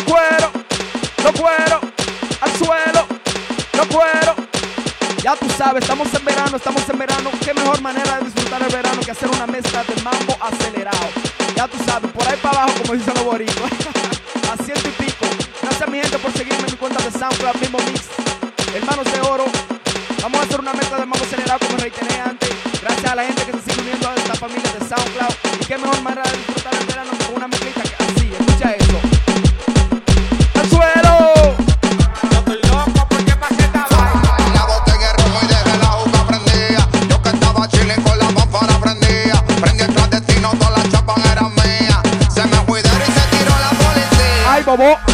Lo cuero, lo cuero, al suelo, lo cuero. Ya tú sabes, estamos en verano, estamos en verano. Qué mejor manera de disfrutar el verano que hacer una mezcla de mambo acelerado. Ya tú sabes, por ahí para abajo, como dicen los boricuas. A ciento y pico. Gracias mi gente por seguirme en mi cuenta de SoundCloud, mismo mix. what?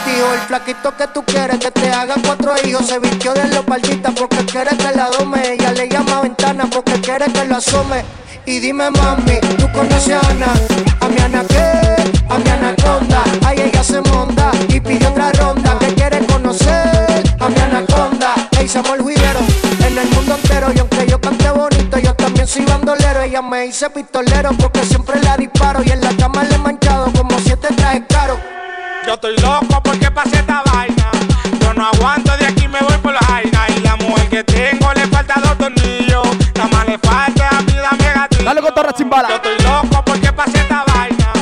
Lagartijo, el flaquito que tú quieres que te haga cuatro hijos. Se vistió de leopardita porque quiere que la dome. Ella le llama ventana porque quiere que lo asome. Y dime, mami, ¿tú conoces a Ana? ¿A mi Ana qué? A mi anaconda. Ay, ella se monda y pidió otra ronda. Que quiere conocer a mi anaconda. Ey, somos juidero en el mundo entero. Y aunque yo cante bonito, yo también soy bandolero. Ella me dice pistolero porque siempre la disparo. Y en la cama le he manchado como siete trajes caros. Yo estoy loco pasé esta vaina. Yo no aguanto de aquí, me voy por la jaina. Y la mujer que tengo le falta dos tornillos. Nada más le falta a mí, dame gatillo. Dale con torra Yo chimbala. estoy loco porque pasé esta vaina.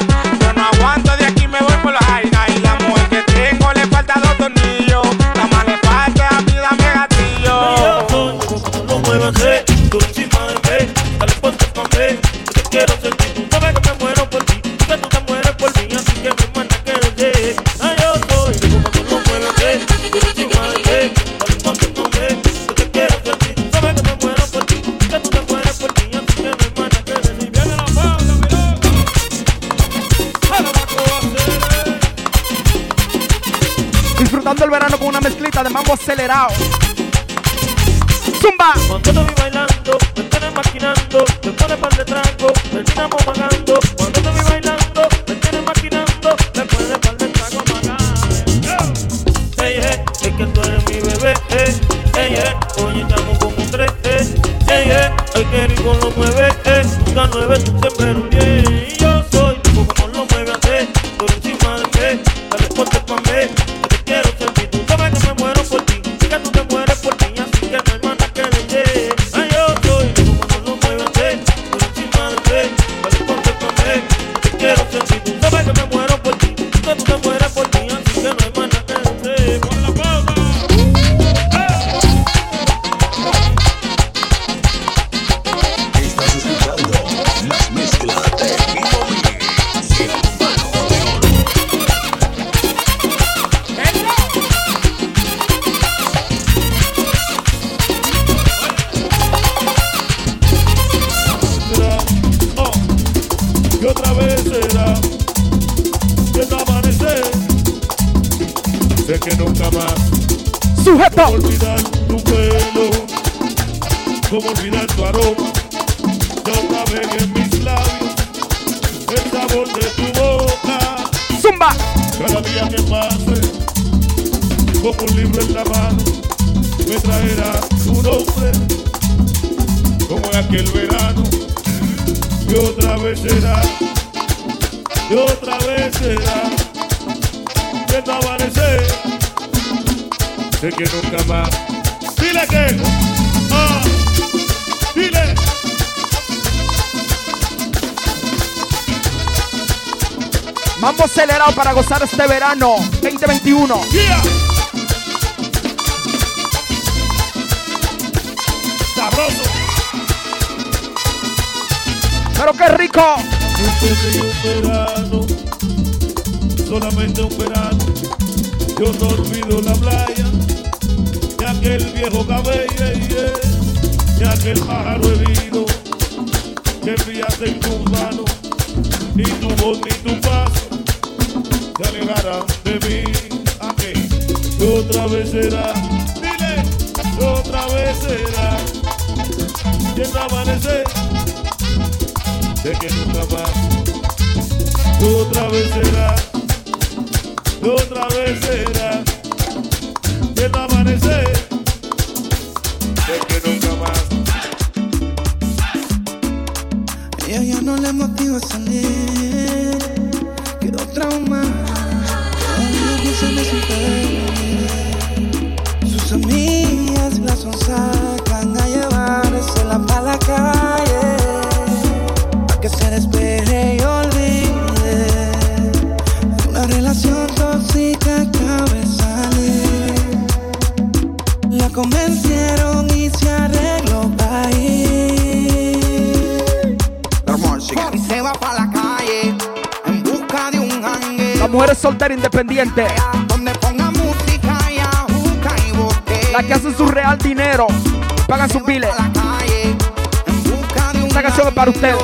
Yo no aguanto de aquí, me voy por la jaina. Y la mujer que tengo le falta dos tornillos. Nada más le falta a mí, dame gatillo. Yo soy como lo muevas, acelerado. ¡Zumba! Cuando te vi bailando, me tienes maquinando, te pones par de trago, terminamos pagando. Cuando te vi bailando, me tienes maquinando, te pones par de trago pagando. Ey, eh, es que tú eres mi bebé, eh. Ey, eh, hoy estamos como tres, eh. Ey, eh, ay, que rico lo mueve, eh. Nunca nueve, tú siempre un diez. Que nunca más. ¡Sujeto! olvidar tu pelo, como olvidar tu aroma, otra vez en mis labios, el sabor de tu boca, ¡Zumba! cada día que pase, como un libro en la mano, me traerá tu nombre, como en aquel verano, y otra vez será, y otra vez será, que no amanecer, sé que nunca más, dile que, ah, dile. Mambo acelerado para gozar este verano 2021. Yeah. Sabroso. ¡Pero qué rico! Este verano, solamente un verano. Yo no olvido la playa, ni aquel viejo cabello, ni aquel pájaro herido que enviaste en tus manos, ni tu voz ni tu paso se alejarán de mí. ¿A qué? otra vez será, dile, otra vez será, y el amanecer de que nunca más otra vez será otra vez será y amanecer de que nunca más. Ella ya no le motiva salir, quedó trauma. Todavía piensa en su Sus amigas la son es soltera independiente. Donde ponga música y ajuca y bote. La que hacen su real dinero. Pagan sus biles. Esta canción es para usted.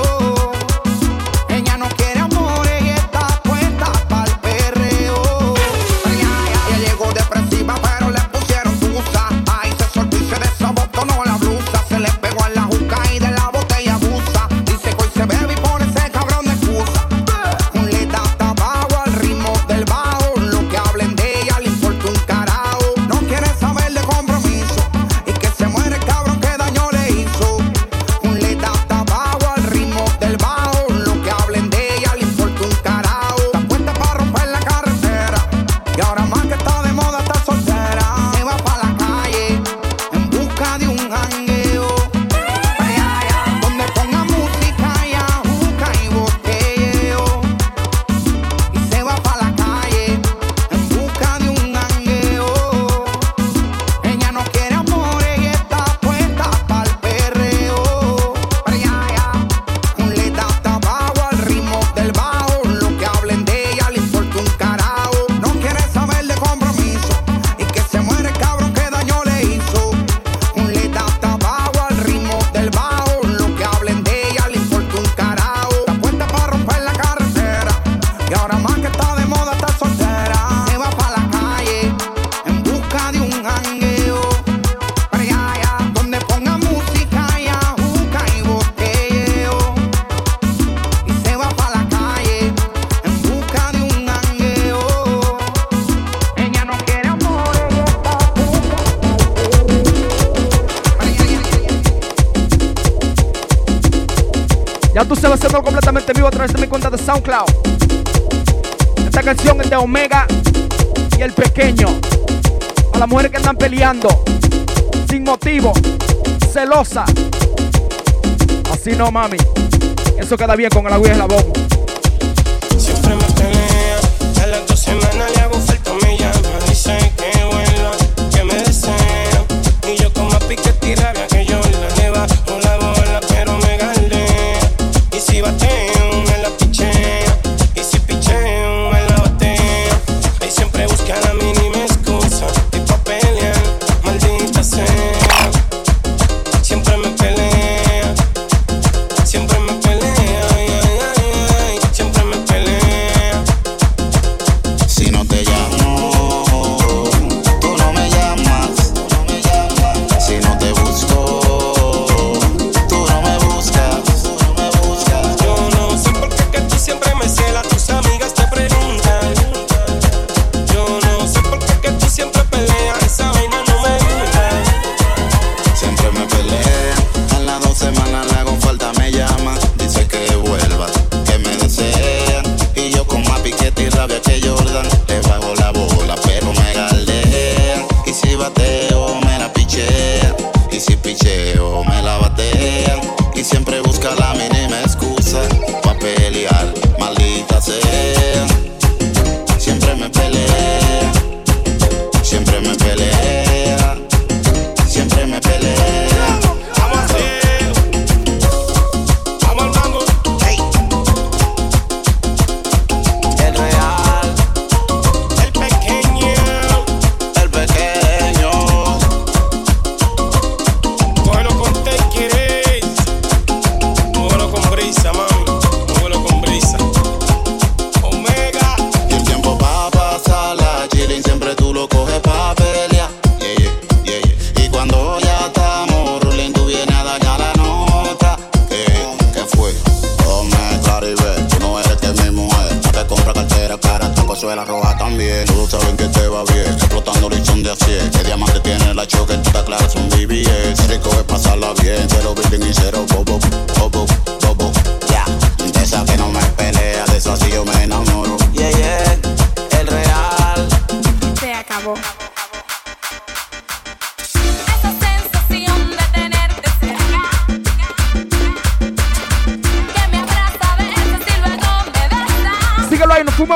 Usted va a hacerlo completamente vivo a través de mi cuenta de SoundCloud. Esta canción es de Omega y el pequeño. A las mujeres que están peleando, sin motivo, celosa. Así no, mami. Eso queda bien con el agüe y el bomba. Siempre me peleas, a las dos semanas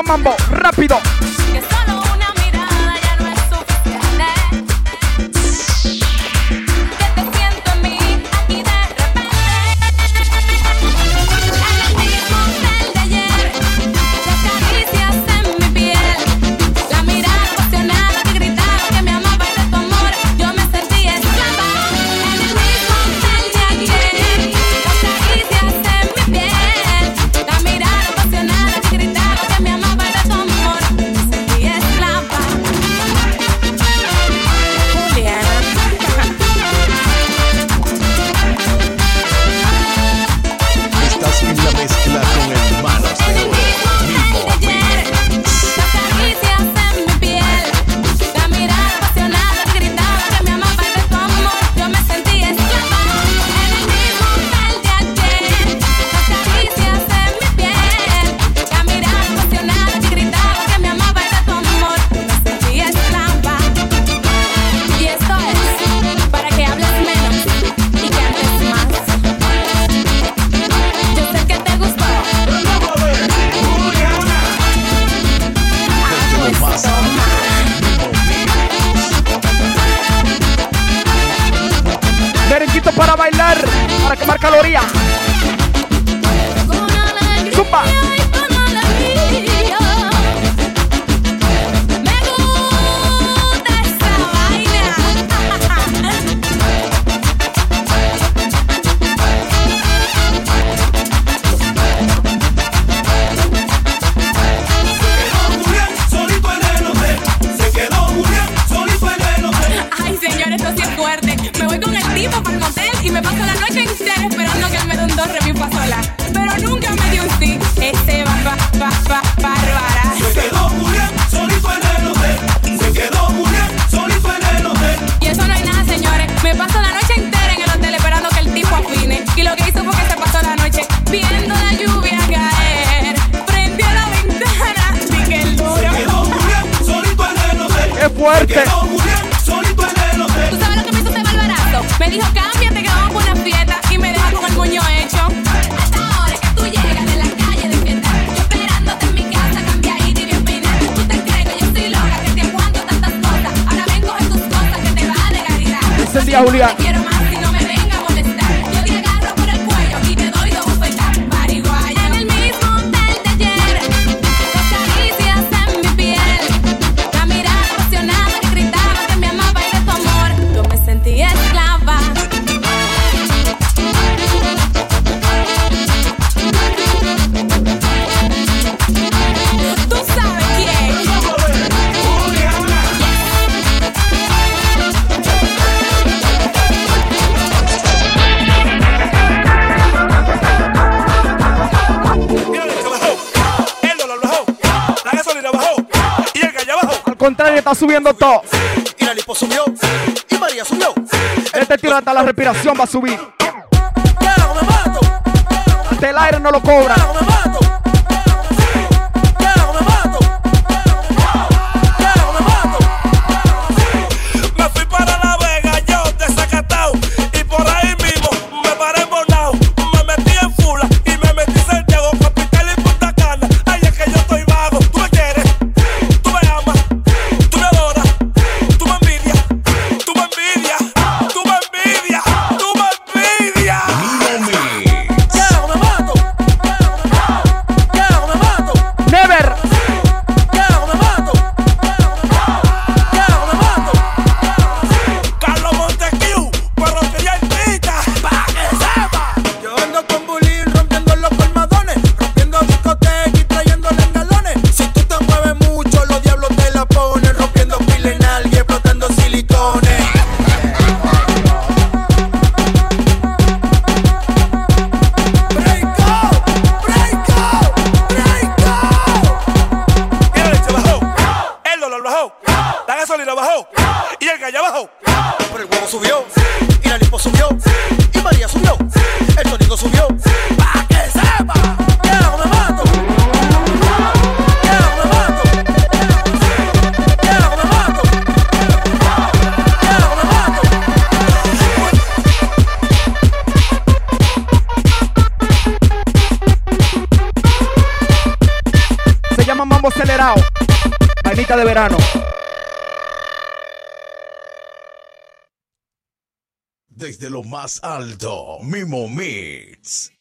mambo, rápido. fuerte. ¿Tú sabes lo que me hizo este malbarato? Me dijo, cámbiate que vamos a una fiesta y me deja con el moño hecho. Hasta ahora que tú llegas de la calle de fiesta, yo esperándote en mi casa, cambia y bien peinada. Tú te crees que yo estoy loca, que te aguanto tantas cosas. Ahora ven, coge tus cosas que te va a dejar. Ese día, Julián. contrario está subiendo todo. Y la lipo subió. Y María subió. Este tiro hasta la respiración va a subir. Del aire no lo cobra. De verano. Desde lo más alto, Mimo Mix.